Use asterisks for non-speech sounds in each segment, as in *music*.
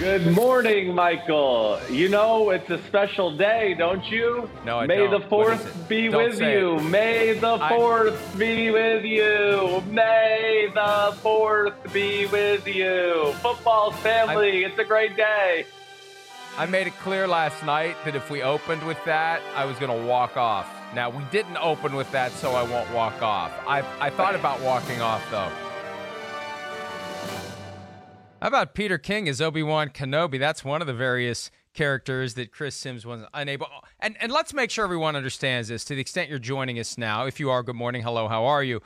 Good morning, Michael. You know it's a special day, don't you? No, I May don't. the fourth be Don't with you. it. May the I- fourth be with you. May the fourth be with you. Football family, it's a great day. I made it clear last night that if we opened with that, I was going to walk off. Now, we didn't open with that, so I won't walk off. I, I thought about walking off, though. How about Peter King as Obi Wan Kenobi? That's one of the various characters that Chris Sims was unable. And and let's make sure everyone understands this. To the extent you're joining us now, if you are, good morning, hello, how are you?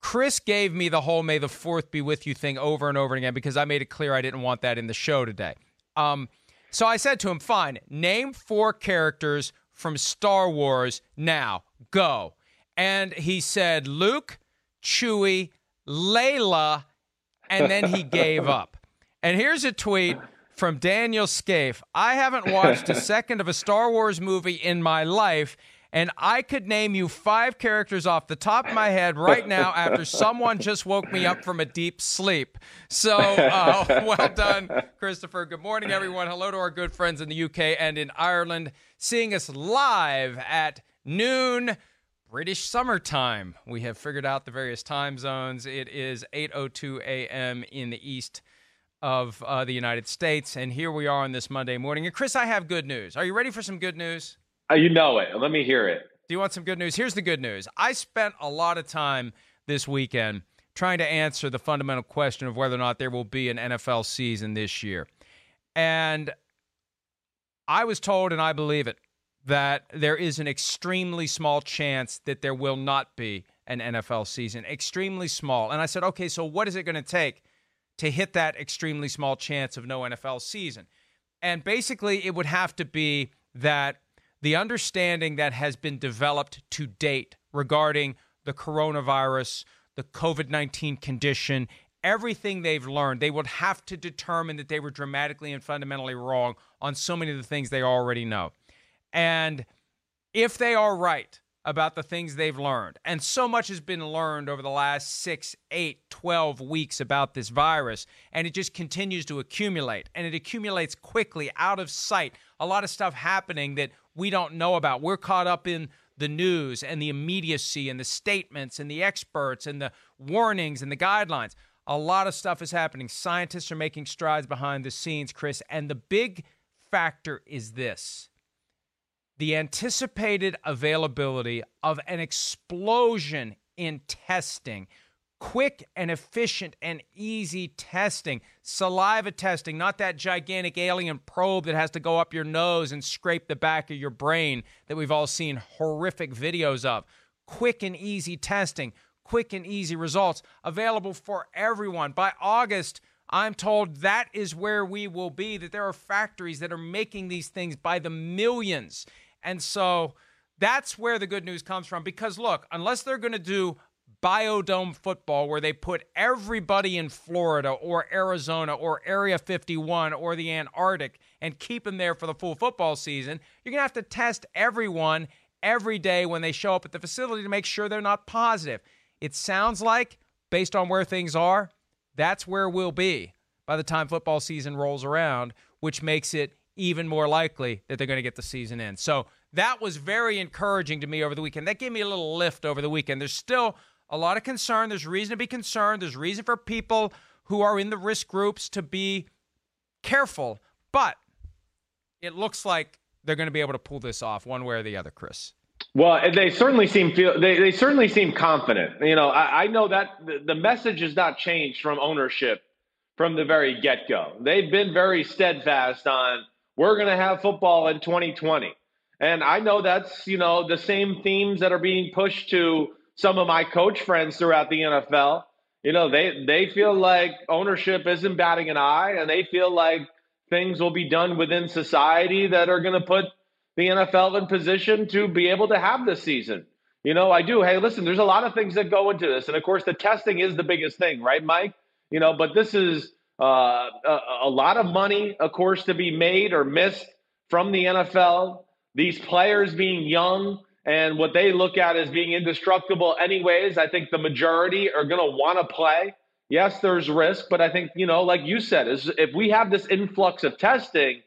Chris gave me the whole "May the Fourth be with you" thing over and over again because I made it clear I didn't want that in the show today. Um, so I said to him, "Fine, name four characters from Star Wars now. Go." And he said, "Luke, Chewie, Layla." And then he gave *laughs* up. And here's a tweet from Daniel Scaife. I haven't watched a *laughs* second of a Star Wars movie in my life, and I could name you five characters off the top of my head right now after someone just woke me up from a deep sleep. So, uh, *laughs* well done, Christopher. Good morning, everyone. Hello to our good friends in the UK and in Ireland, seeing us live at noon. British summertime. We have figured out the various time zones. It is 8:02 a.m. in the east of uh, the United States, and here we are on this Monday morning. And Chris, I have good news. Are you ready for some good news? Uh, you know it. Let me hear it. Do you want some good news? Here's the good news. I spent a lot of time this weekend trying to answer the fundamental question of whether or not there will be an NFL season this year. And I was told, and I believe it, that there is an extremely small chance that there will not be an NFL season. Extremely small. And I said, okay, so what is it going to take to hit that extremely small chance of no NFL season? And basically, it would have to be that the understanding that has been developed to date regarding the coronavirus, the COVID 19 condition, everything they've learned, they would have to determine that they were dramatically and fundamentally wrong on so many of the things they already know. And if they are right about the things they've learned, and so much has been learned over the last six, eight, 12 weeks about this virus, and it just continues to accumulate, and it accumulates quickly out of sight. A lot of stuff happening that we don't know about. We're caught up in the news and the immediacy and the statements and the experts and the warnings and the guidelines. A lot of stuff is happening. Scientists are making strides behind the scenes, Chris. And the big factor is this the anticipated availability of an explosion in testing. Quick and efficient and easy testing, saliva testing, not that gigantic alien probe that has to go up your nose and scrape the back of your brain that we've all seen horrific videos of. Quick and easy testing, quick and easy results available for everyone. By August, I'm told that is where we will be, that there are factories that are making these things by the millions. And so That's where the good news comes from because look, unless they're going to do biodome football where they put everybody in Florida or Arizona or Area 51 or the Antarctic and keep them there for the full football season, you're going to have to test everyone every day when they show up at the facility to make sure they're not positive. It sounds like, based on where things are, that's where we'll be by the time football season rolls around, which makes it even more likely that they're going to get the season in. So that was very encouraging to me over the weekend. That gave me a little lift over the weekend. There's still a lot of concern. There's reason to be concerned. There's reason for people who are in the risk groups to be careful. But it looks like they're going to be able to pull this off one way or the other, Chris. Well, they certainly seem feel they, they certainly seem confident. You know, I, I know that the, the message has not changed from ownership from the very get go. They've been very steadfast on we're going to have football in 2020, and I know that's you know the same themes that are being pushed to some of my coach friends throughout the NFL. You know, they they feel like ownership isn't batting an eye, and they feel like things will be done within society that are going to put the NFL in position to be able to have this season. You know, I do. Hey, listen, there's a lot of things that go into this, and of course, the testing is the biggest thing, right, Mike? You know, but this is uh, a, a lot of money, of course, to be made or missed from the NFL. These players being young and what they look at as being indestructible, anyways. I think the majority are going to want to play. Yes, there's risk, but I think you know, like you said, is if we have this influx of testing,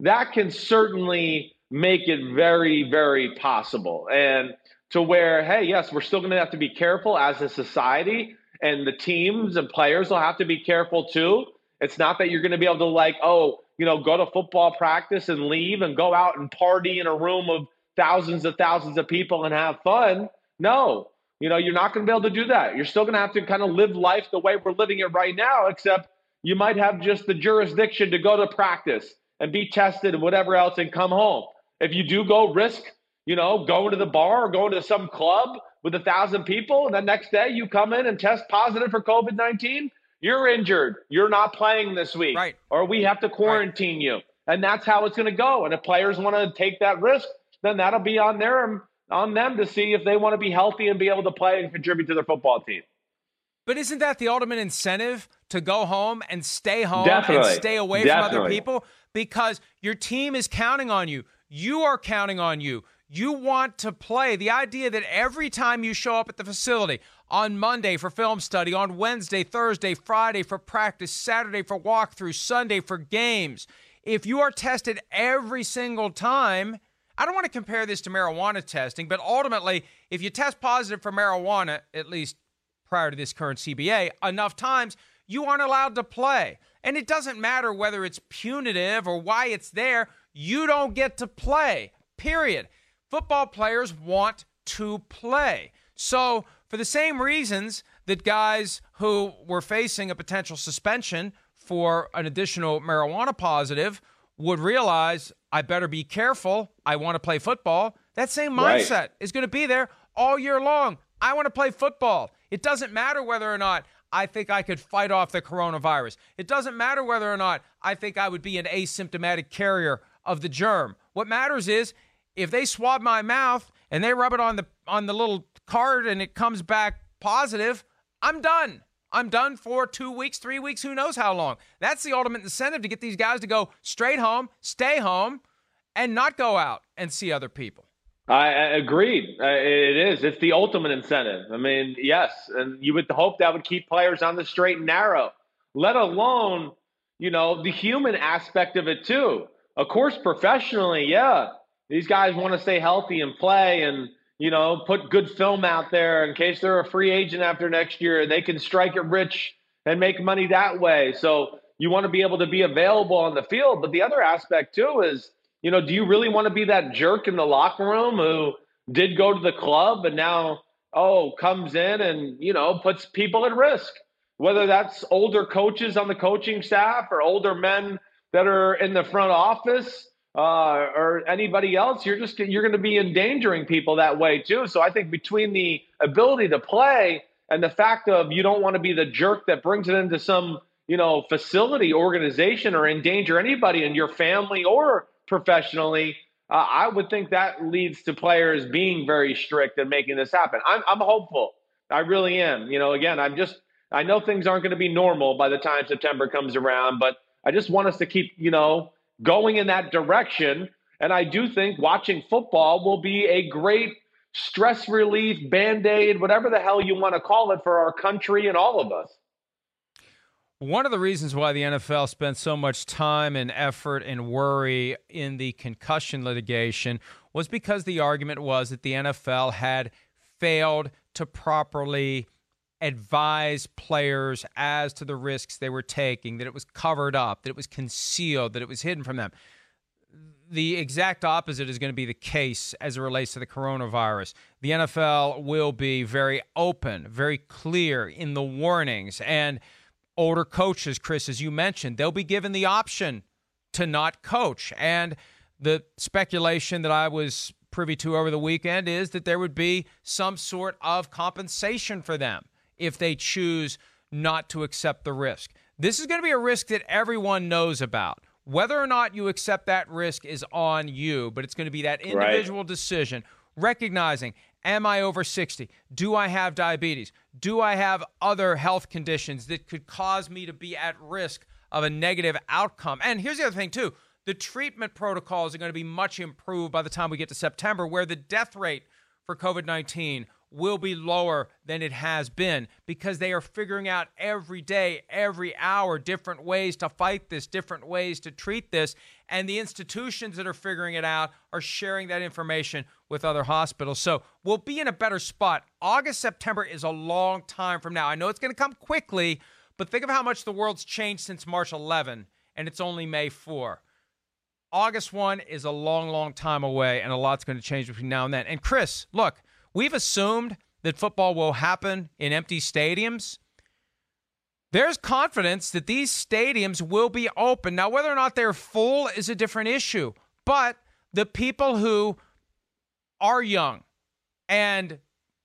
that can certainly make it very, very possible. And to where, hey, yes, we're still going to have to be careful as a society, and the teams and players will have to be careful too. It's not that you're going to be able to, like, oh, you know, go to football practice and leave and go out and party in a room of thousands of thousands of people and have fun. No, you know, you're not going to be able to do that. You're still going to have to kind of live life the way we're living it right now, except you might have just the jurisdiction to go to practice and be tested and whatever else and come home. If you do go risk, you know, going to the bar or going to some club with a thousand people, and the next day you come in and test positive for COVID 19, you're injured. You're not playing this week. Right. Or we have to quarantine right. you. And that's how it's going to go. And if players want to take that risk, then that'll be on their on them to see if they want to be healthy and be able to play and contribute to their football team. But isn't that the ultimate incentive to go home and stay home Definitely. and stay away Definitely. from other people? Because your team is counting on you. You are counting on you. You want to play. The idea that every time you show up at the facility on Monday for film study, on Wednesday, Thursday, Friday for practice, Saturday for walkthrough, Sunday for games, if you are tested every single time, I don't want to compare this to marijuana testing, but ultimately, if you test positive for marijuana, at least prior to this current CBA, enough times, you aren't allowed to play. And it doesn't matter whether it's punitive or why it's there, you don't get to play, period. Football players want to play. So, for the same reasons that guys who were facing a potential suspension for an additional marijuana positive would realize I better be careful. I want to play football. That same mindset right. is going to be there all year long. I want to play football. It doesn't matter whether or not I think I could fight off the coronavirus. It doesn't matter whether or not I think I would be an asymptomatic carrier of the germ. What matters is if they swab my mouth and they rub it on the on the little card and it comes back positive, I'm done. I'm done for two weeks, three weeks, who knows how long. That's the ultimate incentive to get these guys to go straight home, stay home, and not go out and see other people. I agreed. Uh, it is. It's the ultimate incentive. I mean, yes, and you would hope that would keep players on the straight and narrow. Let alone, you know, the human aspect of it too. Of course, professionally, yeah, these guys want to stay healthy and play, and you know, put good film out there in case they're a free agent after next year. and They can strike it rich and make money that way. So you want to be able to be available on the field. But the other aspect too is, you know, do you really want to be that jerk in the locker room who did go to the club and now, oh, comes in and, you know, puts people at risk? Whether that's older coaches on the coaching staff or older men that are in the front office uh, or anybody else, you're just you're going to be endangering people that way too. So I think between the ability to play and the fact of you don't want to be the jerk that brings it into some you know facility organization or endanger anybody in your family or professionally. uh, I would think that leads to players being very strict and making this happen. I'm, I'm hopeful. I really am. You know, again, I'm just, I know things aren't going to be normal by the time September comes around, but I just want us to keep, you know, going in that direction. And I do think watching football will be a great stress relief, band aid, whatever the hell you want to call it for our country and all of us. One of the reasons why the NFL spent so much time and effort and worry in the concussion litigation was because the argument was that the NFL had failed to properly advise players as to the risks they were taking, that it was covered up, that it was concealed, that it was hidden from them. The exact opposite is going to be the case as it relates to the coronavirus. The NFL will be very open, very clear in the warnings and older coaches, Chris, as you mentioned, they'll be given the option to not coach. And the speculation that I was privy to over the weekend is that there would be some sort of compensation for them if they choose not to accept the risk. This is going to be a risk that everyone knows about. Whether or not you accept that risk is on you, but it's going to be that individual right. decision, recognizing Am I over 60? Do I have diabetes? Do I have other health conditions that could cause me to be at risk of a negative outcome? And here's the other thing, too the treatment protocols are going to be much improved by the time we get to September, where the death rate for COVID 19 will be lower than it has been because they are figuring out every day, every hour, different ways to fight this, different ways to treat this. And the institutions that are figuring it out are sharing that information with other hospitals. So we'll be in a better spot. August, September is a long time from now. I know it's going to come quickly, but think of how much the world's changed since March 11, and it's only May 4. August 1 is a long, long time away, and a lot's going to change between now and then. And Chris, look, We've assumed that football will happen in empty stadiums. There's confidence that these stadiums will be open. Now, whether or not they're full is a different issue. But the people who are young and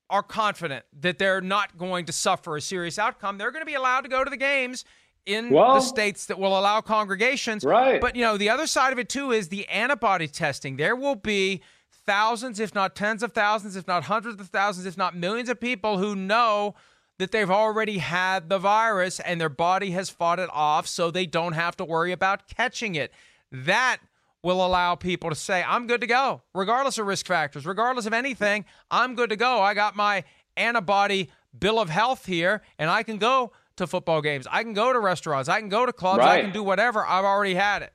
are confident that they're not going to suffer a serious outcome, they're going to be allowed to go to the games in well, the states that will allow congregations. Right. But you know, the other side of it too is the antibody testing. There will be thousands, if not tens of thousands, if not hundreds of thousands, if not millions of people who know that they've already had the virus and their body has fought it off so they don't have to worry about catching it. That will allow people to say, I'm good to go, regardless of risk factors, regardless of anything. I'm good to go. I got my antibody bill of health here, and I can go to football games. I can go to restaurants. I can go to clubs. Right. I can do whatever. I've already had it.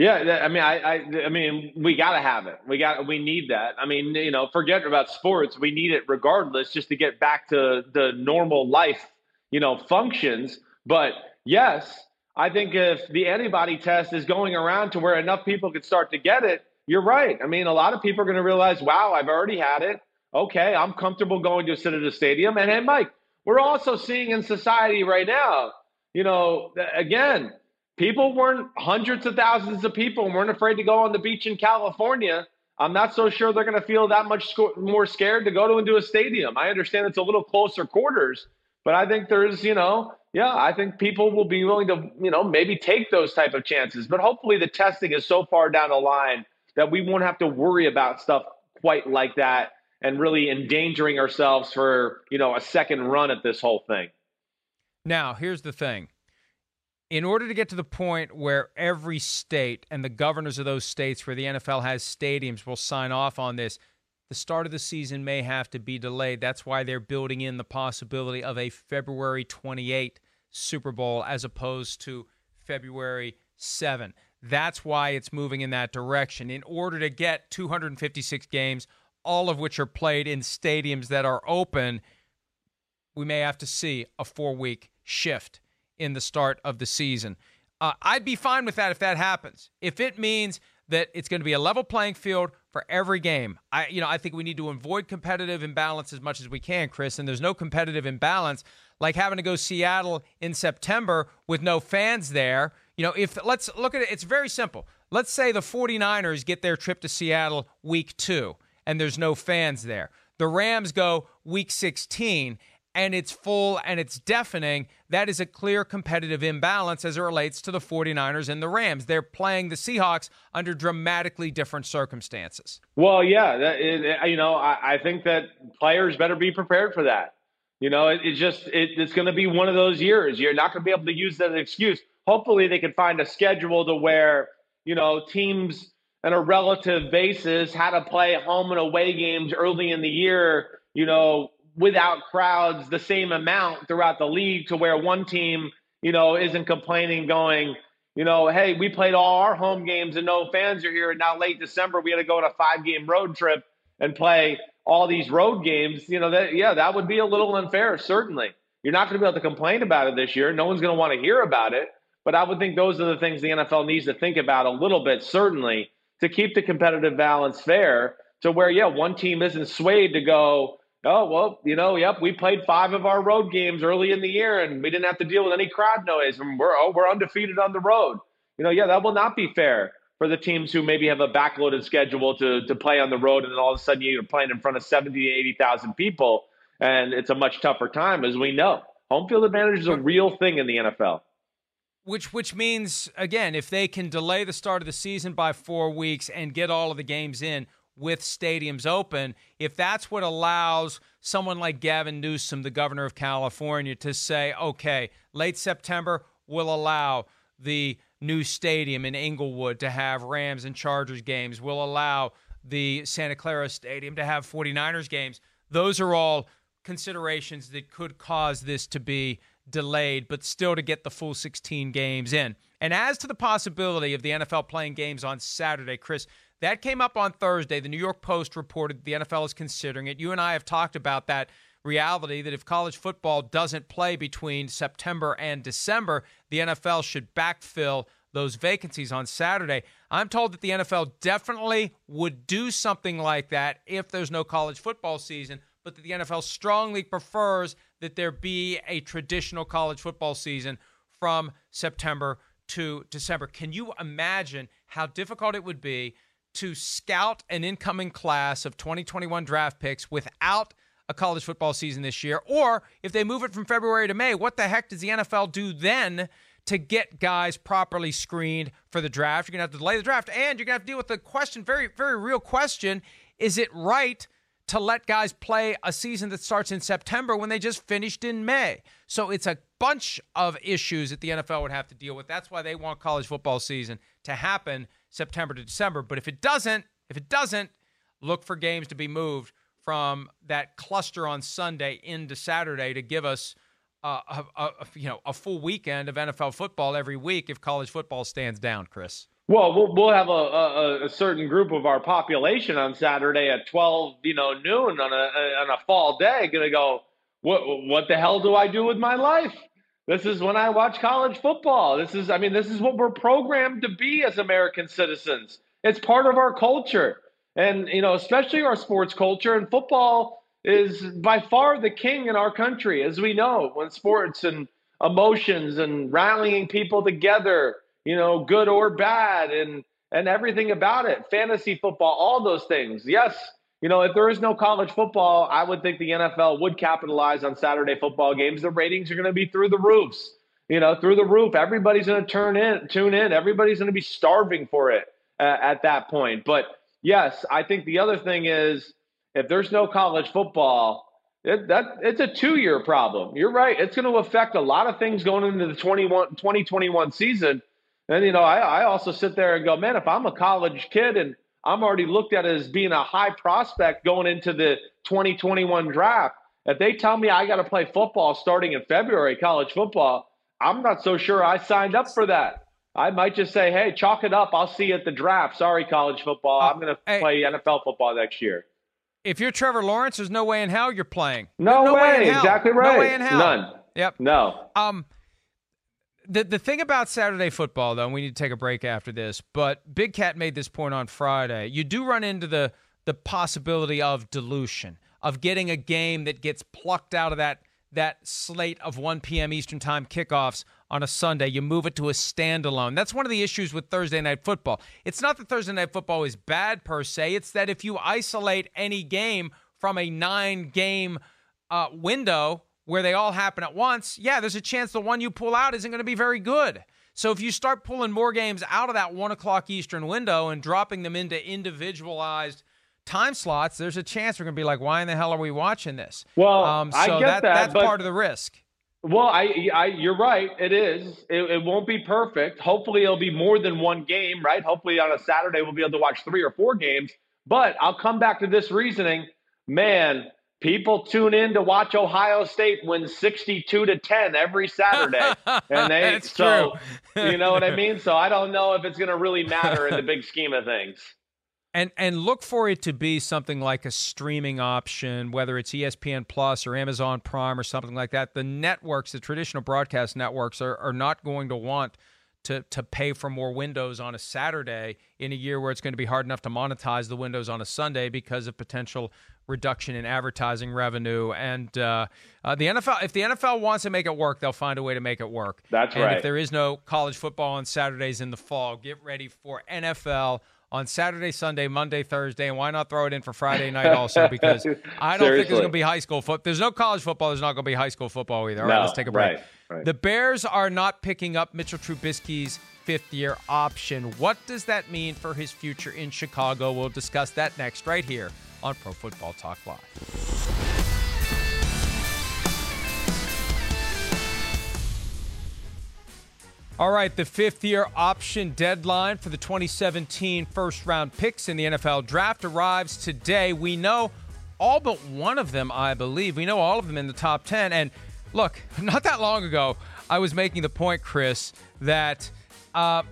Yeah, I mean, I, I, I mean, we got to have it. We got, we need that. I mean, you know, forget about sports. We need it regardless, just to get back to the normal life, you know, functions. But yes, I think if the antibody test is going around to where enough people could start to get it, you're right. I mean, a lot of people are going to realize, wow, I've already had it. Okay, I'm comfortable going to sit at a stadium. And hey, Mike, we're also seeing in society right now, you know, again people weren't hundreds of thousands of people weren't afraid to go on the beach in California. I'm not so sure they're going to feel that much more scared to go to into a stadium. I understand it's a little closer quarters, but I think there's, you know, yeah, I think people will be willing to, you know, maybe take those type of chances. But hopefully the testing is so far down the line that we won't have to worry about stuff quite like that and really endangering ourselves for, you know, a second run at this whole thing. Now, here's the thing in order to get to the point where every state and the governors of those states where the NFL has stadiums will sign off on this, the start of the season may have to be delayed. That's why they're building in the possibility of a February 28 Super Bowl as opposed to February 7. That's why it's moving in that direction. In order to get 256 games, all of which are played in stadiums that are open, we may have to see a four week shift in the start of the season. Uh, I'd be fine with that if that happens. If it means that it's going to be a level playing field for every game. I you know, I think we need to avoid competitive imbalance as much as we can, Chris, and there's no competitive imbalance like having to go Seattle in September with no fans there. You know, if let's look at it, it's very simple. Let's say the 49ers get their trip to Seattle week 2 and there's no fans there. The Rams go week 16 and it's full and it's deafening, that is a clear competitive imbalance as it relates to the 49ers and the Rams. They're playing the Seahawks under dramatically different circumstances. Well, yeah, you know, I, I, think that players better be prepared for that. You know, it, it just it, it's going to be one of those years. You're not going to be able to use that excuse. Hopefully, they can find a schedule to where you know teams on a relative basis how to play home and away games early in the year. You know, without crowds the same amount throughout the league to where one team, you know, isn't complaining going, you know, hey, we played all our home games and no fans are here. And now late December, we had to go on a five game road trip and play all these road games. You know, that, yeah, that would be a little unfair, certainly. You're not going to be able to complain about it this year. No one's going to want to hear about it. But I would think those are the things the NFL needs to think about a little bit, certainly, to keep the competitive balance fair to where, yeah, one team isn't swayed to go, Oh, well, you know, yep, we played five of our road games early in the year and we didn't have to deal with any crowd noise and we're oh, we're undefeated on the road. You know, yeah, that will not be fair for the teams who maybe have a backloaded schedule to to play on the road and then all of a sudden you're playing in front of 70 to 80,000 people and it's a much tougher time as we know. Home field advantage is a real thing in the NFL. Which which means again, if they can delay the start of the season by 4 weeks and get all of the games in, with stadiums open, if that's what allows someone like Gavin Newsom, the governor of California, to say, okay, late September, we'll allow the new stadium in Inglewood to have Rams and Chargers games, we'll allow the Santa Clara Stadium to have 49ers games. Those are all considerations that could cause this to be delayed, but still to get the full 16 games in. And as to the possibility of the NFL playing games on Saturday, Chris, that came up on Thursday. The New York Post reported the NFL is considering it. You and I have talked about that reality that if college football doesn't play between September and December, the NFL should backfill those vacancies on Saturday. I'm told that the NFL definitely would do something like that if there's no college football season, but that the NFL strongly prefers that there be a traditional college football season from September to December. Can you imagine how difficult it would be to scout an incoming class of 2021 draft picks without a college football season this year? Or if they move it from February to May, what the heck does the NFL do then to get guys properly screened for the draft? You're going to have to delay the draft and you're going to have to deal with the question, very, very real question is it right? To let guys play a season that starts in September when they just finished in May. So it's a bunch of issues that the NFL would have to deal with. That's why they want college football season to happen September to December. But if it doesn't, if it doesn't, look for games to be moved from that cluster on Sunday into Saturday to give us uh, a, a, you know a full weekend of NFL football every week if college football stands down, Chris. Well, we'll, we'll have a, a, a, certain group of our population on Saturday at twelve, you know, noon on a on a fall day, going to go. What what the hell do I do with my life? This is when I watch college football. This is, I mean, this is what we're programmed to be as American citizens. It's part of our culture. And, you know, especially our sports culture. And football is by far the king in our country, as we know, when sports and emotions and rallying people together, you know, good or bad, and and everything about it. Fantasy football, all those things. Yes, you know, if there is no college football, I would think the NFL would capitalize on Saturday football games. The ratings are going to be through the roofs, you know, through the roof. Everybody's going to turn in, tune in. Everybody's going to be starving for it uh, at that point. But yes, I think the other thing is if there's no college football, it, that it's a two-year problem. You're right. It's going to affect a lot of things going into the 21, 2021 season. And you know, I, I also sit there and go, man, if I'm a college kid and I'm already looked at as being a high prospect going into the 2021 draft. If they tell me I got to play football starting in February, college football, I'm not so sure I signed up for that. I might just say, hey, chalk it up. I'll see you at the draft. Sorry, college football. I'm going to hey, play NFL football next year. If you're Trevor Lawrence, there's no way in hell you're playing. No, no way. way exactly right. No way in hell. None. Yep. No. Um, the the thing about Saturday football, though, we need to take a break after this, but Big Cat made this point on Friday. You do run into the the possibility of dilution, of getting a game that gets plucked out of that that slate of 1 p.m. Eastern Time kickoffs on a Sunday. You move it to a standalone. That's one of the issues with Thursday Night Football. It's not that Thursday Night Football is bad per se, it's that if you isolate any game from a nine game uh, window where they all happen at once, yeah, there's a chance the one you pull out isn't going to be very good. So if you start pulling more games out of that one o'clock Eastern window and dropping them into individualized time slots, there's a chance we're going to be like, why in the hell are we watching this? Well, um, so I get that, that that's but, part of the risk. Well, I, I, you're right. It is. It, it, won't be perfect. Hopefully, it'll be more than one game, right? Hopefully, on a Saturday, we'll be able to watch three or four games. But I'll come back to this reasoning. Man, people tune in to watch Ohio State win 62 to 10 every Saturday. *laughs* And they, That's so, you know what I mean? So I don't know if it's going to really matter in the big scheme of things and and look for it to be something like a streaming option whether it's espn plus or amazon prime or something like that the networks the traditional broadcast networks are, are not going to want to to pay for more windows on a saturday in a year where it's going to be hard enough to monetize the windows on a sunday because of potential reduction in advertising revenue and uh, uh, the nfl if the nfl wants to make it work they'll find a way to make it work that's and right if there is no college football on saturdays in the fall get ready for nfl on Saturday, Sunday, Monday, Thursday, and why not throw it in for Friday *laughs* night also? Because I don't think there's going to be high school football. There's no college football. There's not going to be high school football either. All no, right, let's take a break. Right, right. The Bears are not picking up Mitchell Trubisky's fifth year option. What does that mean for his future in Chicago? We'll discuss that next, right here on Pro Football Talk Live. All right, the fifth year option deadline for the 2017 first round picks in the NFL draft arrives today. We know all but one of them, I believe. We know all of them in the top 10. And look, *laughs* not that long ago, I was making the point, Chris, that uh,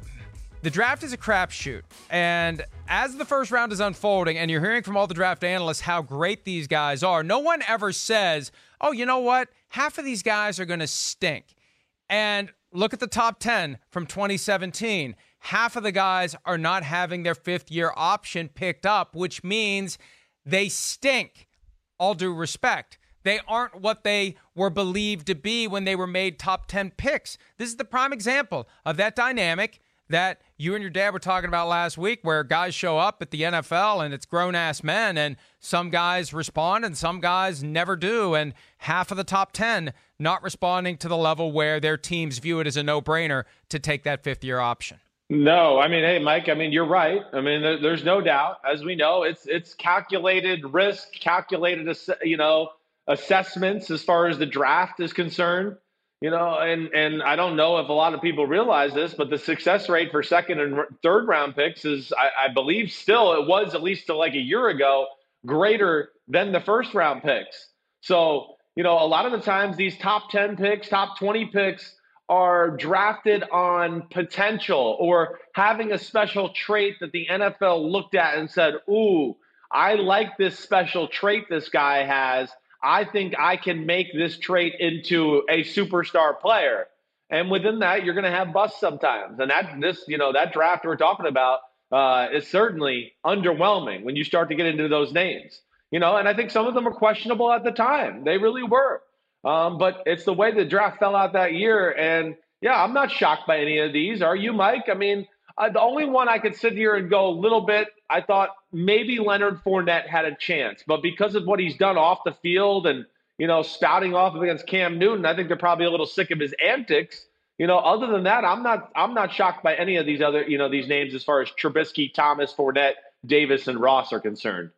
the draft is a crapshoot. And as the first round is unfolding, and you're hearing from all the draft analysts how great these guys are, no one ever says, oh, you know what? Half of these guys are going to stink. And look at the top 10 from 2017. Half of the guys are not having their fifth year option picked up, which means they stink. All due respect. They aren't what they were believed to be when they were made top 10 picks. This is the prime example of that dynamic that you and your dad were talking about last week, where guys show up at the NFL and it's grown ass men, and some guys respond and some guys never do. And half of the top 10 not responding to the level where their teams view it as a no brainer to take that fifth year option. No, I mean, hey, Mike. I mean, you're right. I mean, there, there's no doubt. As we know, it's it's calculated risk, calculated, you know, assessments as far as the draft is concerned. You know, and and I don't know if a lot of people realize this, but the success rate for second and third round picks is, I, I believe, still it was at least like a year ago greater than the first round picks. So you know, a lot of the times these top ten picks, top twenty picks are drafted on potential or having a special trait that the NFL looked at and said, "Ooh, I like this special trait this guy has." I think I can make this trait into a superstar player. And within that, you're going to have busts sometimes. And that this, you know, that draft we're talking about uh, is certainly underwhelming when you start to get into those names. You know, and I think some of them are questionable at the time. They really were. Um, but it's the way the draft fell out that year. And yeah, I'm not shocked by any of these. Are you, Mike? I mean, uh, the only one I could sit here and go a little bit, I thought maybe Leonard Fournette had a chance, but because of what he's done off the field and you know spouting off against Cam Newton, I think they're probably a little sick of his antics. You know, other than that, I'm not I'm not shocked by any of these other you know these names as far as Trubisky, Thomas, Fournette, Davis, and Ross are concerned.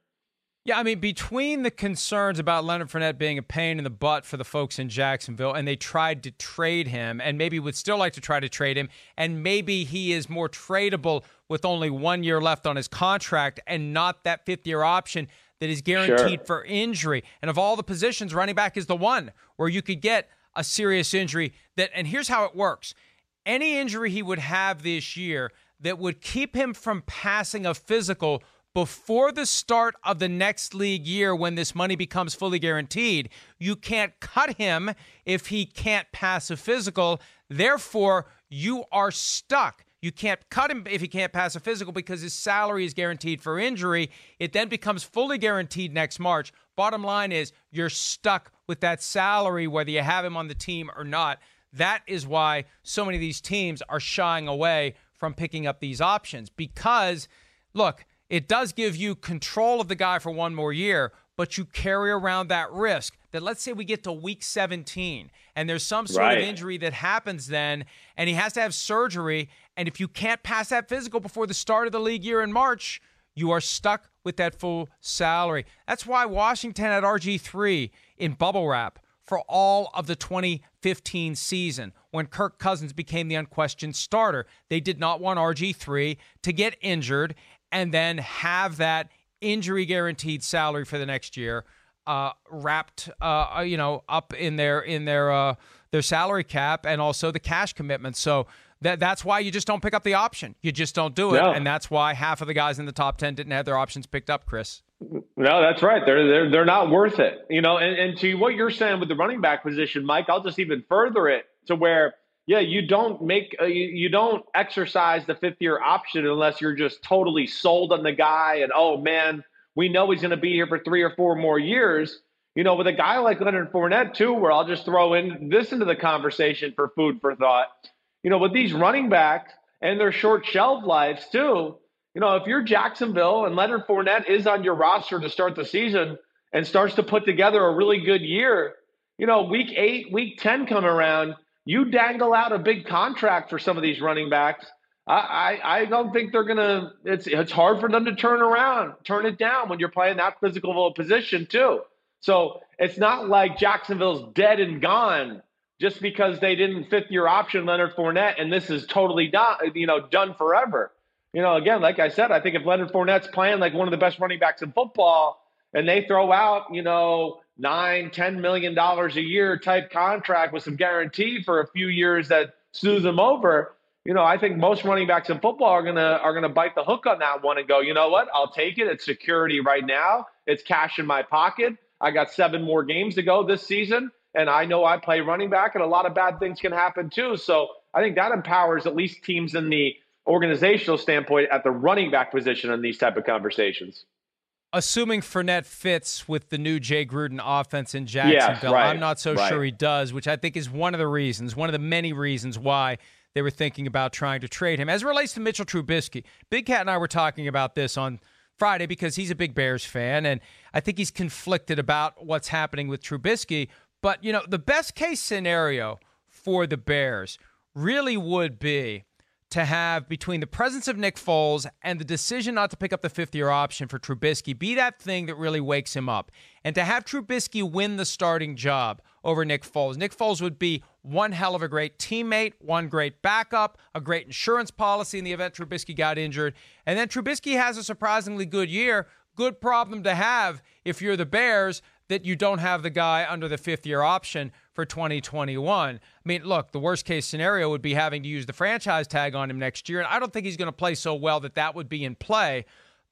Yeah, I mean, between the concerns about Leonard Fournette being a pain in the butt for the folks in Jacksonville, and they tried to trade him, and maybe would still like to try to trade him, and maybe he is more tradable with only one year left on his contract and not that fifth year option that is guaranteed sure. for injury. And of all the positions, running back is the one where you could get a serious injury. That, and here's how it works: any injury he would have this year that would keep him from passing a physical before the start of the next league year when this money becomes fully guaranteed. You can't cut him if he can't pass a physical. Therefore, you are stuck. You can't cut him if he can't pass a physical because his salary is guaranteed for injury. It then becomes fully guaranteed next March. Bottom line is you're stuck with that salary whether you have him on the team or not. That is why so many of these teams are shying away from picking up these options because look, it does give you control of the guy for one more year, but you carry around that risk that let's say we get to week 17 and there's some sort Right. of injury that happens then and he has to have surgery and if you can't pass that physical before the start of the league year in March, you are stuck with that full salary. That's why Washington had RG3 in bubble wrap for all of the 2015 season when Kirk Cousins became the unquestioned starter. They did not want RG3 to get injured and then have that injury guaranteed salary for the next year uh, wrapped uh, you know up in their in their uh, their salary cap and also the cash commitment. So that that's why you just don't pick up the option. You just don't do it, No. and that's why half of the guys in the top 10 didn't have their options picked up, Chris. No, that's right. They're they're they're not worth it. You know, and, and to what you're saying with the running back position, Mike, I'll just even further it to where yeah, you don't make uh, you, you don't exercise the fifth year option unless you're just totally sold on the guy and oh man, we know he's going to be here for three or four more years. You know, with a guy like Leonard Fournette too, where I'll just throw in this into the conversation for food for thought. You know, with these running backs and their short shelf lives too. You know, if you're Jacksonville and Leonard Fournette is on your roster to start the season and starts to put together a really good year, you know, week eight, week 10 come around, you dangle out a big contract for some of these running backs. I, I, don't think they're gonna. It's it's hard for them to turn around, turn it down when you're playing that physical of a position too. So it's not like Jacksonville's dead and gone just because they didn't fifth year option Leonard Fournette, and this is totally done, you know, done forever. You know, again, like I said, I think if Leonard Fournette's playing like one of the best running backs in football, and they throw out, you know, nine, ten million dollars a year type contract with some guarantee for a few years that smooths them over, you know, I think most running backs in football are gonna are gonna bite the hook on that one and go, you know what, I'll take it. It's security right now. It's cash in my pocket. I got seven more games to go this season, and I know I play running back, and a lot of bad things can happen too. So I think that empowers at least teams in the organizational standpoint at the running back position in these type of conversations. Assuming Fournette fits with the new Jay Gruden offense in Jacksonville, right, I'm not so right. sure he does, which I think is one of the reasons, one of the many reasons why they were thinking about trying to trade him. As it relates to Mitchell Trubisky, Big Cat and I were talking about this on Friday because he's a big Bears fan, and I think he's conflicted about what's happening with Trubisky. But, you know, the best case scenario for the Bears really would be to have between the presence of Nick Foles and the decision not to pick up the fifth year option for Trubisky be that thing that really wakes him up. And to have Trubisky win the starting job over Nick Foles. Nick Foles would be one hell of a great teammate, one great backup, a great insurance policy in the event Trubisky got injured. And then Trubisky has a surprisingly good year. Good problem to have if you're the Bears that you don't have the guy under the fifth year option for 2021. I mean, look, the worst case scenario would be having to use the franchise tag on him next year. And I don't think he's going to play so well that that would be in play.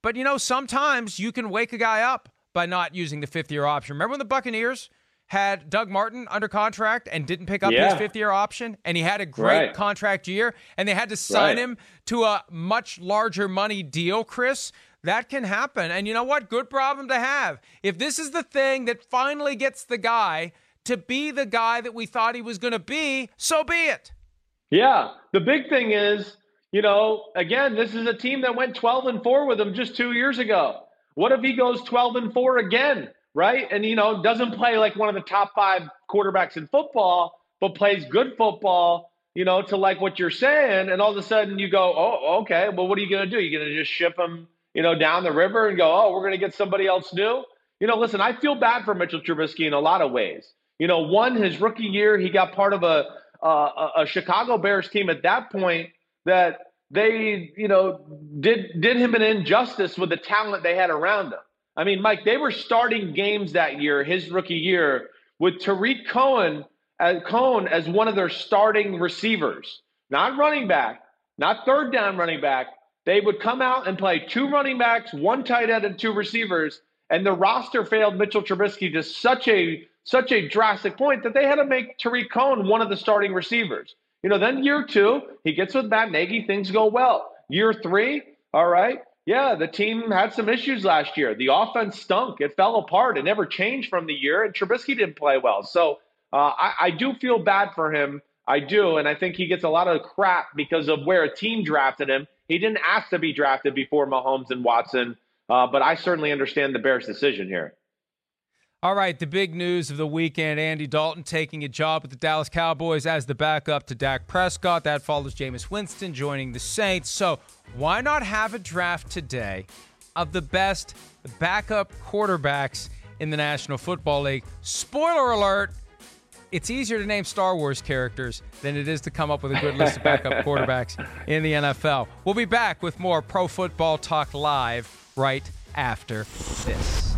But, you know, sometimes you can wake a guy up by not using the fifth year option. Remember when the Buccaneers had Doug Martin under contract and didn't pick up his fifth year option? And he had a great Right. contract year and they had to sign Right. him to a much larger money deal, Chris. That can happen. And you know what? Good problem to have. If this is the thing that finally gets the guy to be the guy that we thought he was going to be, so be it. Yeah. The big thing is, you know, again, this is a team that went 12 and 4 with him just 2 years ago. What if he goes 12 and 4 again, right? And you know, doesn't play like one of the top 5 quarterbacks in football, but plays good football, you know, to like what you're saying and all of a sudden you go, "Oh, okay. Well, what are you going to do? You're going to just ship him, you know, down the river and go, "Oh, we're going to get somebody else new?" You know, listen, I feel bad for Mitchell Trubisky in a lot of ways. You know, one, his rookie year, he got part of a uh, a, Chicago Bears team at that point that they, you know, did did him an injustice with the talent they had around him. I mean, Mike, they were starting games that year, his rookie year, with Tarik Cohen as Cohen as one of their starting receivers, not running back, not third down running back. They would come out and play two running backs, one tight end, and two receivers, and the roster failed Mitchell Trubisky to such a such a drastic point that they had to make Tarik Cohen one of the starting receivers. You know, then year two, he gets with Matt Nagy, things go well. Year three, all right, yeah, the team had some issues last year. The offense stunk; it fell apart. It never changed from the year, and Trubisky didn't play well. So uh, I, I do feel bad for him. I do, and I think he gets a lot of crap because of where a team drafted him. He didn't ask to be drafted before Mahomes and Watson, uh, but I certainly understand the Bears' decision here. All right, the big news of the weekend Andy Dalton taking a job with the Dallas Cowboys as the backup to Dak Prescott. That follows Jameis Winston joining the Saints. So, why not have a draft today of the best backup quarterbacks in the National Football League? Spoiler alert, it's easier to name Star Wars characters than it is to come up with a good list of backup *laughs* quarterbacks in the NFL. We'll be back with more Pro Football Talk Live right after this.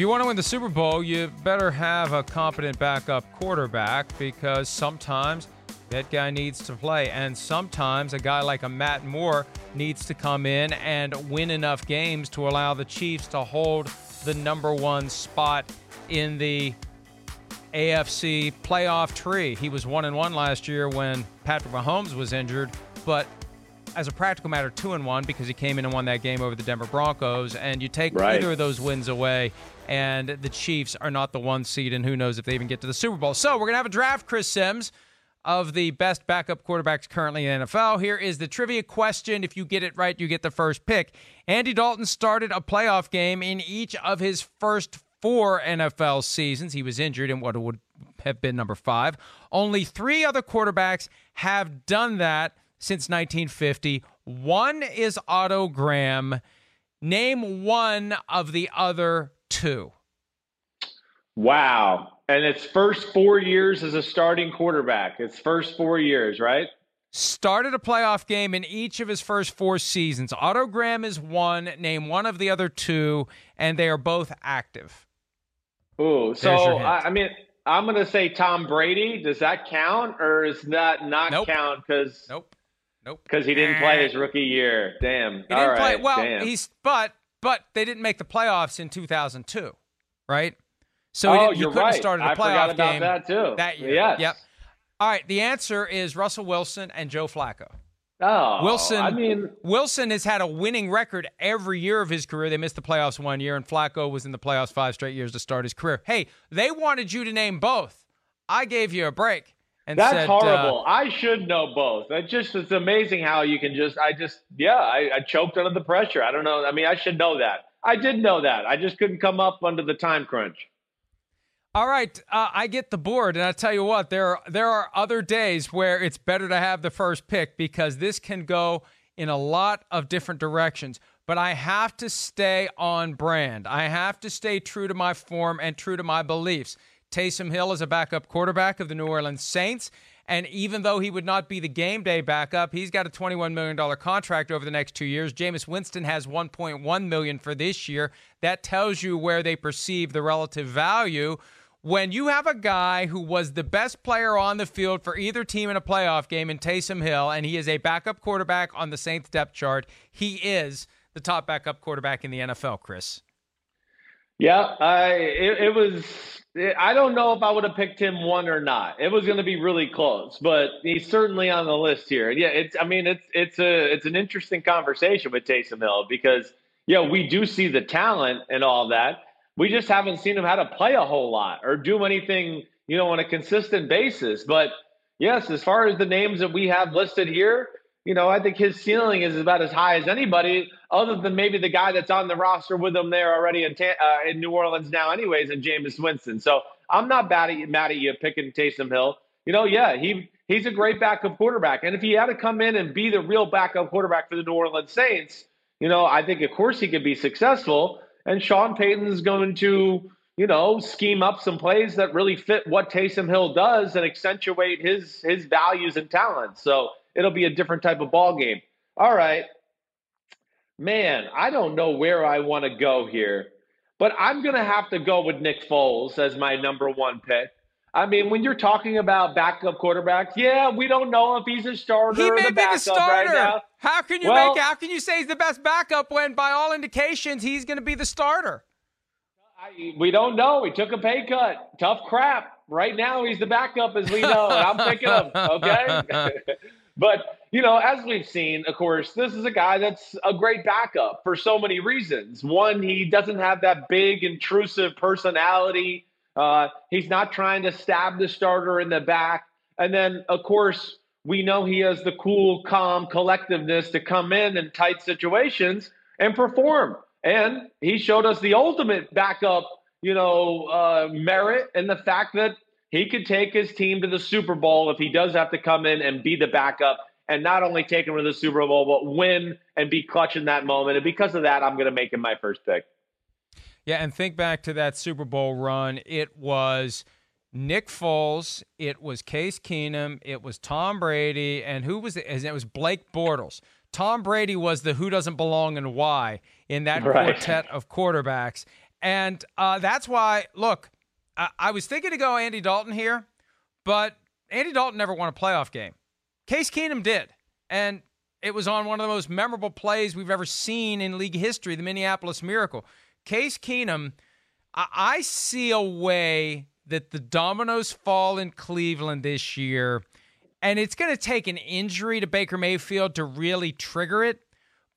You want to win the Super Bowl, you better have a competent backup quarterback because sometimes that guy needs to play. And sometimes a guy like a Matt Moore needs to come in and win enough games to allow the Chiefs to hold the number one spot in the AFC playoff tree. He was one and one last year when Patrick Mahomes was injured, but as a practical matter, two and one because he came in and won that game over the Denver Broncos. And you take right. either of those wins away, and the Chiefs are not the one seed, and who knows if they even get to the Super Bowl. So we're gonna have a draft, Chris Sims. Of the best backup quarterbacks currently in NFL. Here is the trivia question. If you get it right, you get the first pick. Andy Dalton started a playoff game in each of his first four NFL seasons. He was injured in what would have been number five. Only three other quarterbacks have done that since 1950. One is Otto Graham. Name one of the other two. Wow. And its first four years as a starting quarterback. Its first four years, right? Started a playoff game in each of his first four seasons. Otto Graham is one. Name one of the other two, and they are both active. Oh, so I, I, mean, I'm going to say Tom Brady. Does that count, or is that not nope. count? Because nope. Nope. Because he didn't play his eh. rookie year. Damn. He didn't play. Well, Damn. he's but but they didn't make the playoffs in 2002, right? So oh, he, he you're couldn't right. start a I playoff game that too. That year. Yes. Yep. All right. The answer is Russell Wilson and Joe Flacco. Oh, Wilson. I mean, Wilson has had a winning record every year of his career. They missed the playoffs one year, and Flacco was in the playoffs five straight years to start his career. Hey, they wanted you to name both. I gave you a break. And That's said, horrible. Uh, I should know both. That just it's amazing how you can just I just yeah, I, I choked under the pressure. I don't know. I mean, I should know that. I did know that. I just couldn't come up under the time crunch. All right, uh, I get the board, and I tell you what, there are, there are other days where it's better to have the first pick because this can go in a lot of different directions. But I have to stay on brand. I have to stay true to my form and true to my beliefs. Taysom Hill is a backup quarterback of the New Orleans Saints. And even though he would not be the game day backup, he's got a $21 million contract over the next two years. Jameis Winston has 1.1 million for this year. That tells you where they perceive the relative value. When you have a guy who was the best player on the field for either team in a playoff game in Taysom Hill, and he is a backup quarterback on the Saints depth chart, he is the top backup quarterback in the NFL, Chris. Yeah, I it, it was. I don't know if I would have picked him one or not. It was going to be really close, but he's certainly on the list here. And Yeah, it's. I mean, it's it's a it's an interesting conversation with Taysom Hill because yeah, we do see the talent and all that. We just haven't seen him how to play a whole lot or do anything, you know, on a consistent basis. But yes, as far as the names that we have listed here, you know, I think his ceiling is about as high as anybody, other than maybe the guy that's on the roster with him there already in, uh, in New Orleans now, anyways, and Jameis Winston. So I'm not mad at you, mad at you picking Taysom Hill. You know, yeah, he he's a great backup quarterback, and if he had to come in and be the real backup quarterback for the New Orleans Saints, you know, I think of course he could be successful. And Sean Payton's going to, you know, scheme up some plays that really fit what Taysom Hill does and accentuate his his values and talents. So it'll be a different type of ball game. All right. Man, I don't know where I want to go here, but I'm going to have to go with Nick Foles as my number one pick. I mean, when you're talking about backup quarterbacks, yeah, we don't know if he's a starter. He may be the starter. Right how can you well, make? How can you say he's the best backup when, by all indications, he's going to be the starter? I, we don't know. He took a pay cut. Tough crap. Right now, he's the backup, as we know, and I'm picking him. Okay. *laughs* *laughs* But, you know, as we've seen, of course, this is a guy that's a great backup for so many reasons. One, he doesn't have that big, intrusive personality. Uh, he's not trying to stab the starter in the back. And then, of course, we know he has the cool, calm collectiveness to come in in tight situations and perform. And he showed us the ultimate backup, you know, uh, merit and the fact that he could take his team to the Super Bowl if he does have to come in and be the backup and not only take him to the Super Bowl, but win and be clutch in that moment. And because of that, I'm going to make him my first pick. Yeah, and think back to that Super Bowl run. It was Nick Foles, it was Case Keenum, it was Tom Brady, and who was it? It was Blake Bortles. Tom Brady was the who doesn't belong and why in that right. quartet of quarterbacks. And uh, that's why, look, I, was thinking to go Andy Dalton here, but Andy Dalton never won a playoff game. Case Keenum did. And it was on one of the most memorable plays we've ever seen in league history, the Minneapolis Miracle. Case Keenum, I, I see a way that the dominoes fall in Cleveland this year, and it's going to take an injury to Baker Mayfield to really trigger it.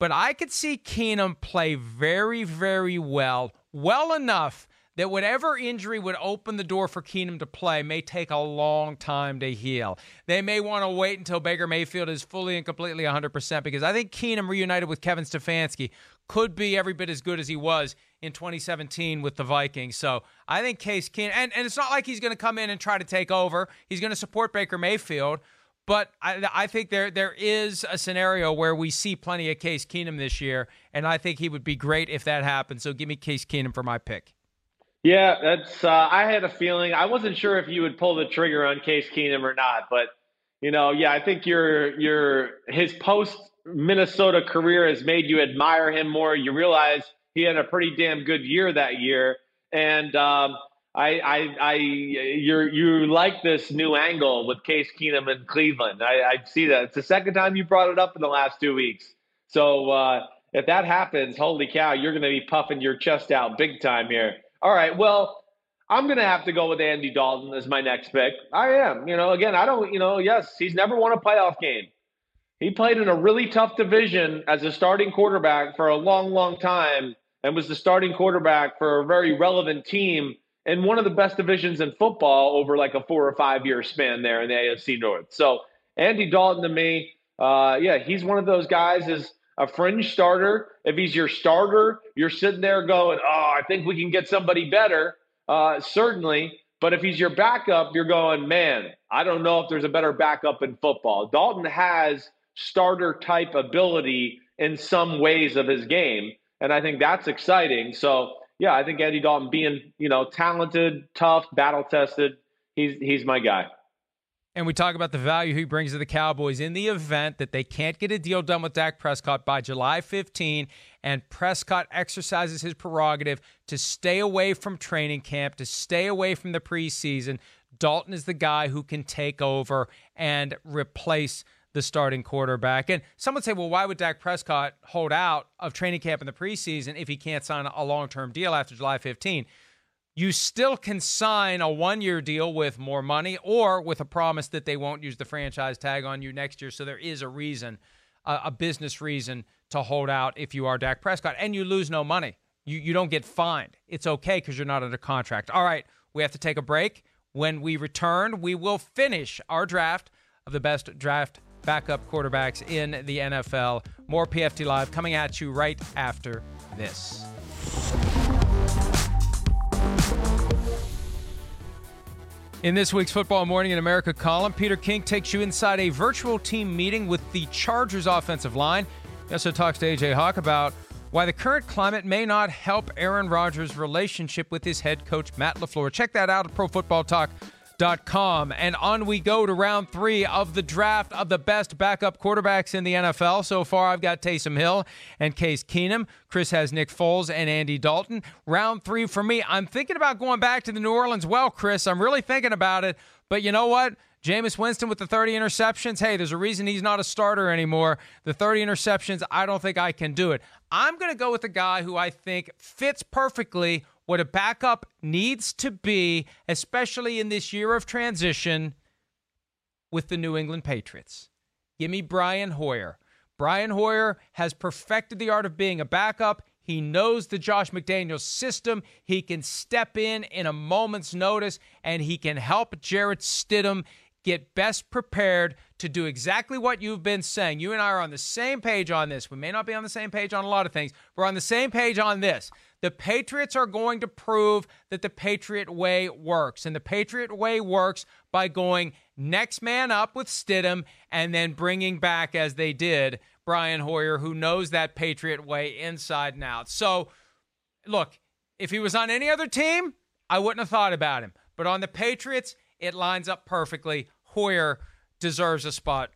But I could see Keenum play very, very well, well enough that whatever injury would open the door for Keenum to play may take a long time to heal. They may want to wait until Baker Mayfield is fully and completely 100% because I think Keenum reunited with Kevin Stefanski could be every bit as good as he was in 2017 with the Vikings. So I think Case Keenum, and, and it's not like he's going to come in and try to take over. He's going to support Baker Mayfield. But I, I think there there is a scenario where we see plenty of Case Keenum this year, and I think he would be great if that happens. So give me Case Keenum for my pick. Yeah, that's. Uh, I had a feeling. I wasn't sure if you would pull the trigger on Case Keenum or not, but you know, yeah, I think your your his post Minnesota career has made you admire him more. You realize he had a pretty damn good year that year, and um, I, I, I, you you like this new angle with Case Keenum in Cleveland. I, I see that. It's the second time you brought it up in the last two weeks. So uh, if that happens, holy cow, you're going to be puffing your chest out big time here. All right. Well, I'm going to have to go with Andy Dalton as my next pick. I am. You know, again, I don't, you know, yes, he's never won a playoff game. He played in a really tough division as a starting quarterback for a long, long time and was the starting quarterback for a very relevant team in one of the best divisions in football over like a four or five year span there in the AFC North. So Andy Dalton to me, uh, yeah, he's one of those guys is a fringe starter. If he's your starter, you're sitting there going, "Oh, I think we can get somebody better." Uh, certainly, but if he's your backup, you're going, "Man, I don't know if there's a better backup in football." Dalton has starter type ability in some ways of his game, and I think that's exciting. So, yeah, I think Andy Dalton being, you know, talented, tough, battle tested, he's he's my guy. And we talk about the value he brings to the Cowboys in the event that they can't get a deal done with Dak Prescott by July 15 and Prescott exercises his prerogative to stay away from training camp, to stay away from the preseason. Dalton is the guy who can take over and replace the starting quarterback. And some would say, well, why would Dak Prescott hold out of training camp in the preseason if he can't sign a long term deal after July 15? You still can sign a one year deal with more money or with a promise that they won't use the franchise tag on you next year. So there is a reason, a business reason to hold out if you are Dak Prescott and you lose no money. You, you don't get fined. It's okay because you're not under contract. All right, we have to take a break. When we return, we will finish our draft of the best draft backup quarterbacks in the NFL. More PFT Live coming at you right after this. In this week's Football Morning in America column, Peter King takes you inside a virtual team meeting with the Chargers offensive line. He also talks to AJ Hawk about why the current climate may not help Aaron Rodgers' relationship with his head coach, Matt LaFleur. Check that out at ProFootballTalk.com. And on we go to round three of the draft of the best backup quarterbacks in the NFL. So far, I've got Taysom Hill and Case Keenum. Chris has Nick Foles and Andy Dalton. Round three for me, I'm thinking about going back to the New Orleans well, Chris. I'm really thinking about it. But you know what? Jameis Winston with the 30 interceptions. Hey, there's a reason he's not a starter anymore. The 30 interceptions, I don't think I can do it. I'm going to go with a guy who I think fits perfectly what a backup needs to be, especially in this year of transition with the New England Patriots. Give me Brian Hoyer. Brian Hoyer has perfected the art of being a backup. He knows the Josh McDaniels system. He can step in in a moment's notice and he can help Jarrett Stidham get best prepared to do exactly what you've been saying. You and I are on the same page on this. We may not be on the same page on a lot of things. We're on the same page on this. The Patriots are going to prove that the Patriot way works. And the Patriot way works by going next man up with Stidham and then bringing back, as they did, Brian Hoyer, who knows that Patriot way inside and out. So, look, if he was on any other team, I wouldn't have thought about him. But on the Patriots, it lines up perfectly. Hoyer deserves a spot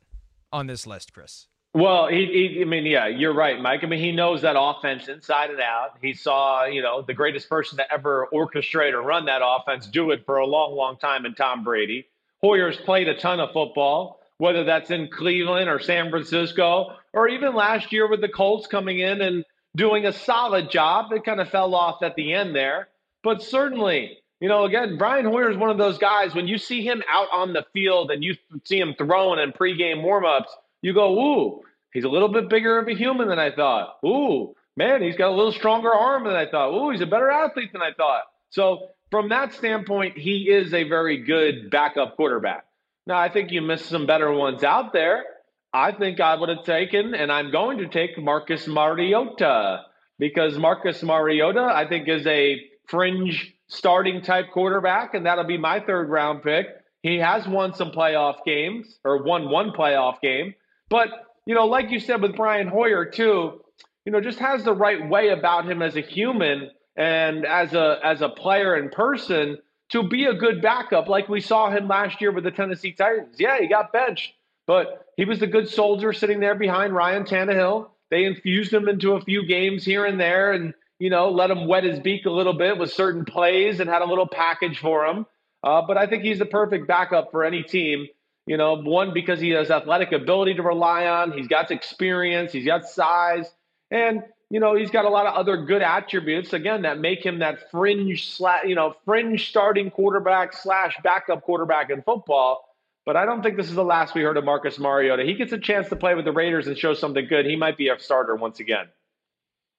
on this list, Chris. Well, he, he, I mean, yeah, you're right, Mike. I mean, he knows that offense inside and out. He saw, you know, the greatest person to ever orchestrate or run that offense do it for a long, long time in Tom Brady. Hoyer's played a ton of football, whether that's in Cleveland or San Francisco, or even last year with the Colts coming in and doing a solid job. It kind of fell off at the end there. But certainly, you know, again, Brian Hoyer is one of those guys. When you see him out on the field and you see him throwing in pregame warmups, you go, "Ooh, he's a little bit bigger of a human than I thought." Ooh, man, he's got a little stronger arm than I thought. Ooh, he's a better athlete than I thought. So, from that standpoint, he is a very good backup quarterback. Now, I think you missed some better ones out there. I think I would have taken, and I'm going to take Marcus Mariota because Marcus Mariota, I think, is a fringe starting type quarterback, and that'll be my third round pick. He has won some playoff games or won one playoff game. But, you know, like you said with Brian Hoyer, too, you know, just has the right way about him as a human and as a as a player in person to be a good backup, like we saw him last year with the Tennessee Titans. Yeah, he got benched, but he was the good soldier sitting there behind Ryan Tannehill. They infused him into a few games here and there, and you know, let him wet his beak a little bit with certain plays and had a little package for him. Uh, but I think he's the perfect backup for any team. You know, one because he has athletic ability to rely on. He's got experience. He's got size, and you know he's got a lot of other good attributes again that make him that fringe slash you know fringe starting quarterback slash backup quarterback in football. But I don't think this is the last we heard of Marcus Mariota. He gets a chance to play with the Raiders and show something good. He might be a starter once again.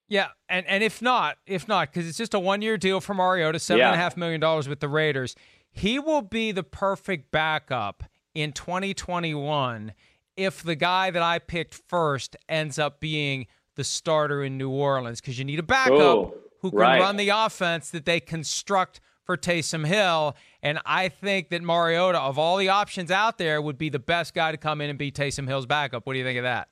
Yeah, and and if not, if not, because it's just a one year deal for Mariota, seven and a half million dollars with the Raiders, he will be the perfect backup in 2021 if the guy that I picked first ends up being the starter in New Orleans, because you need a backup Ooh, who can right. run the offense that they construct for Taysom Hill. And I think that Mariota, of all the options out there, would be the best guy to come in and be Taysom Hill's backup. What do you think of that?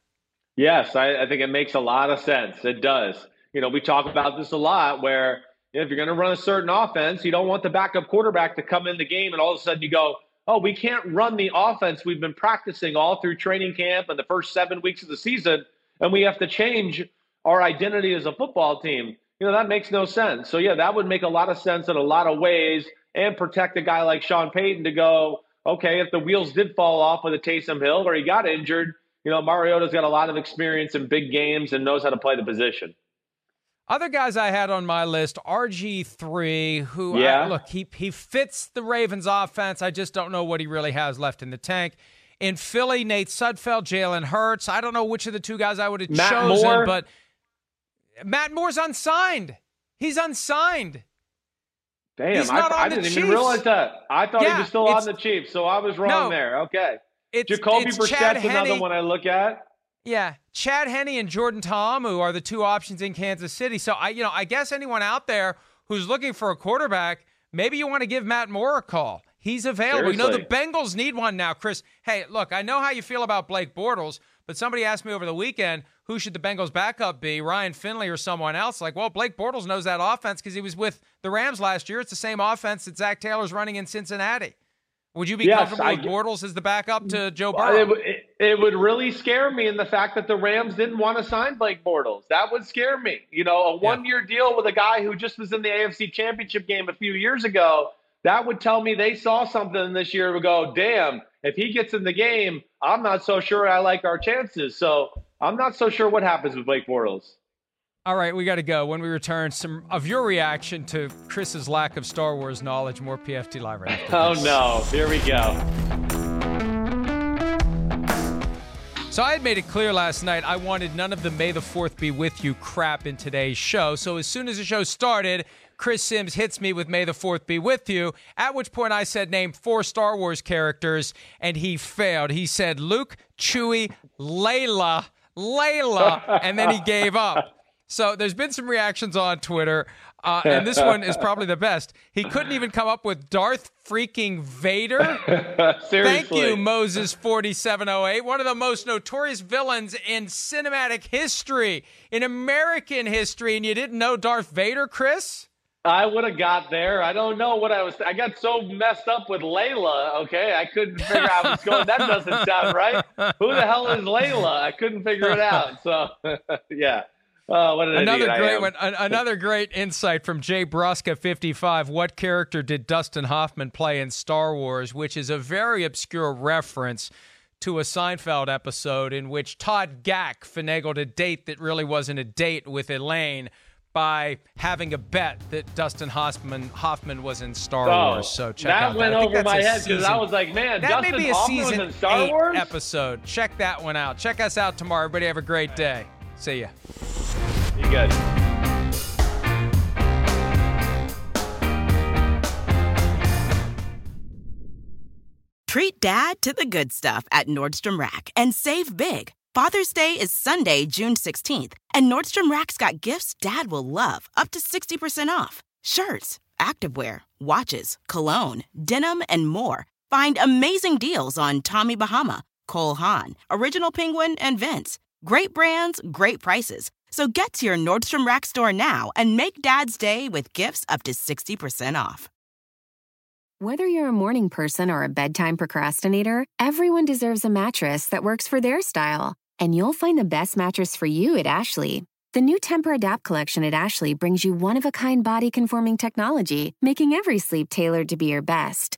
Yes, I, I think it makes a lot of sense. It does. You know, we talk about this a lot where if you're going to run a certain offense, you don't want the backup quarterback to come in the game and all of a sudden you go, oh, we can't run the offense we've been practicing all through training camp and the first seven weeks of the season, and we have to change our identity as a football team. You know, that makes no sense. So, yeah, that would make a lot of sense in a lot of ways and protect a guy like Sean Payton to go, okay, if the wheels did fall off with a Taysom Hill or he got injured, you know, Mariota's got a lot of experience in big games and knows how to play the position. Other guys I had on my list, RG3, who yeah. I, look, he he fits the Ravens offense. I just don't know what he really has left in the tank. In Philly, Nate Sudfeld, Jalen Hurts. I don't know which of the two guys I would have Matt chosen, Moore. but Matt Moore's unsigned. He's unsigned. Damn, He's I, not on I the didn't Chiefs. even realize that. I thought Yeah, he was still on the Chiefs, so I was wrong No. there. Okay. It's, Jacoby it's Brissett's another one I look at. Yeah, Chad Henne and Jordan Ta'amu are the two options in Kansas City. So I, you know, I guess anyone out there who's looking for a quarterback, maybe you want to give Matt Moore a call. He's available. You know, the Bengals need one now, Chris. Hey, look, I know how you feel about Blake Bortles, but somebody asked me over the weekend who should the Bengals backup be, Ryan Finley or someone else? Like, well, Blake Bortles knows that offense because he was with the Rams last year. It's the same offense that Zac Taylor's running in Cincinnati. Would you be Yes, comfortable I with Bortles as the backup to Joe Burrow? It, it, would really scare me in the fact that the Rams didn't want to sign Blake Bortles. That would scare me. You know, a one year deal with a guy who just was in the AFC Championship game a few years ago, that would tell me they saw something this year to go, damn, if he gets in the game, I'm not so sure I like our chances. So I'm not so sure what happens with Blake Bortles. All right, we got to go. When we return, some of your reaction to Chris's lack of Star Wars knowledge. More PFT Live right after *laughs* oh, this. Oh, no. Here we go. So I had made it clear last night I wanted none of the May the 4th be with you crap in today's show. So as soon as the show started, Chris Sims hits me with May the 4th be with you, at which point I said name four Star Wars characters, and he failed. He said Luke, Chewie, Layla, Layla, and then he gave up. *laughs* So there's been some reactions on Twitter, uh, and this one is probably the best. He couldn't even come up with Darth freaking Vader. Seriously. *laughs* Thank you, Moses 4708. One of the most notorious villains in cinematic history, in American history, and you didn't know Darth Vader, Chris? I would have got there. I don't know what I was. I got so messed up with Layla. Okay, I couldn't figure out what's going. That doesn't sound right. Who the hell is Layla? I couldn't figure it out. So, *laughs* yeah. Oh, Another great one. an- Another great insight from Jay Bruska 55. What character did Dustin Hoffman play in Star Wars? Which is a very obscure reference to a Seinfeld episode in which Todd Gack finagled a date that really wasn't a date with Elaine by having a bet that Dustin Hoffman Hoffman was in Star Oh, Wars. So check that out went that. Over my head because I was like, man, that Dustin may be a Hoffman was season in Star eight Wars. episode. Check that one out. Check us out tomorrow. Everybody have a great day. See ya. You good? Treat dad to the good stuff at Nordstrom Rack and save big. Father's Day is Sunday, June 16th, and Nordstrom Rack's got gifts dad will love, up to 60% off. Shirts, activewear, watches, cologne, denim, and more. Find amazing deals on Tommy Bahama, Cole Haan, Original Penguin, and Vince. Great brands, great prices. So get to your Nordstrom Rack store now and make dad's day with gifts up to 60% off. Whether you're a morning person or a bedtime procrastinator, everyone deserves a mattress that works for their style. And you'll find the best mattress for you at Ashley. The new Tempur-Adapt collection at Ashley brings you one of a kind body conforming technology, making every sleep tailored to be your best.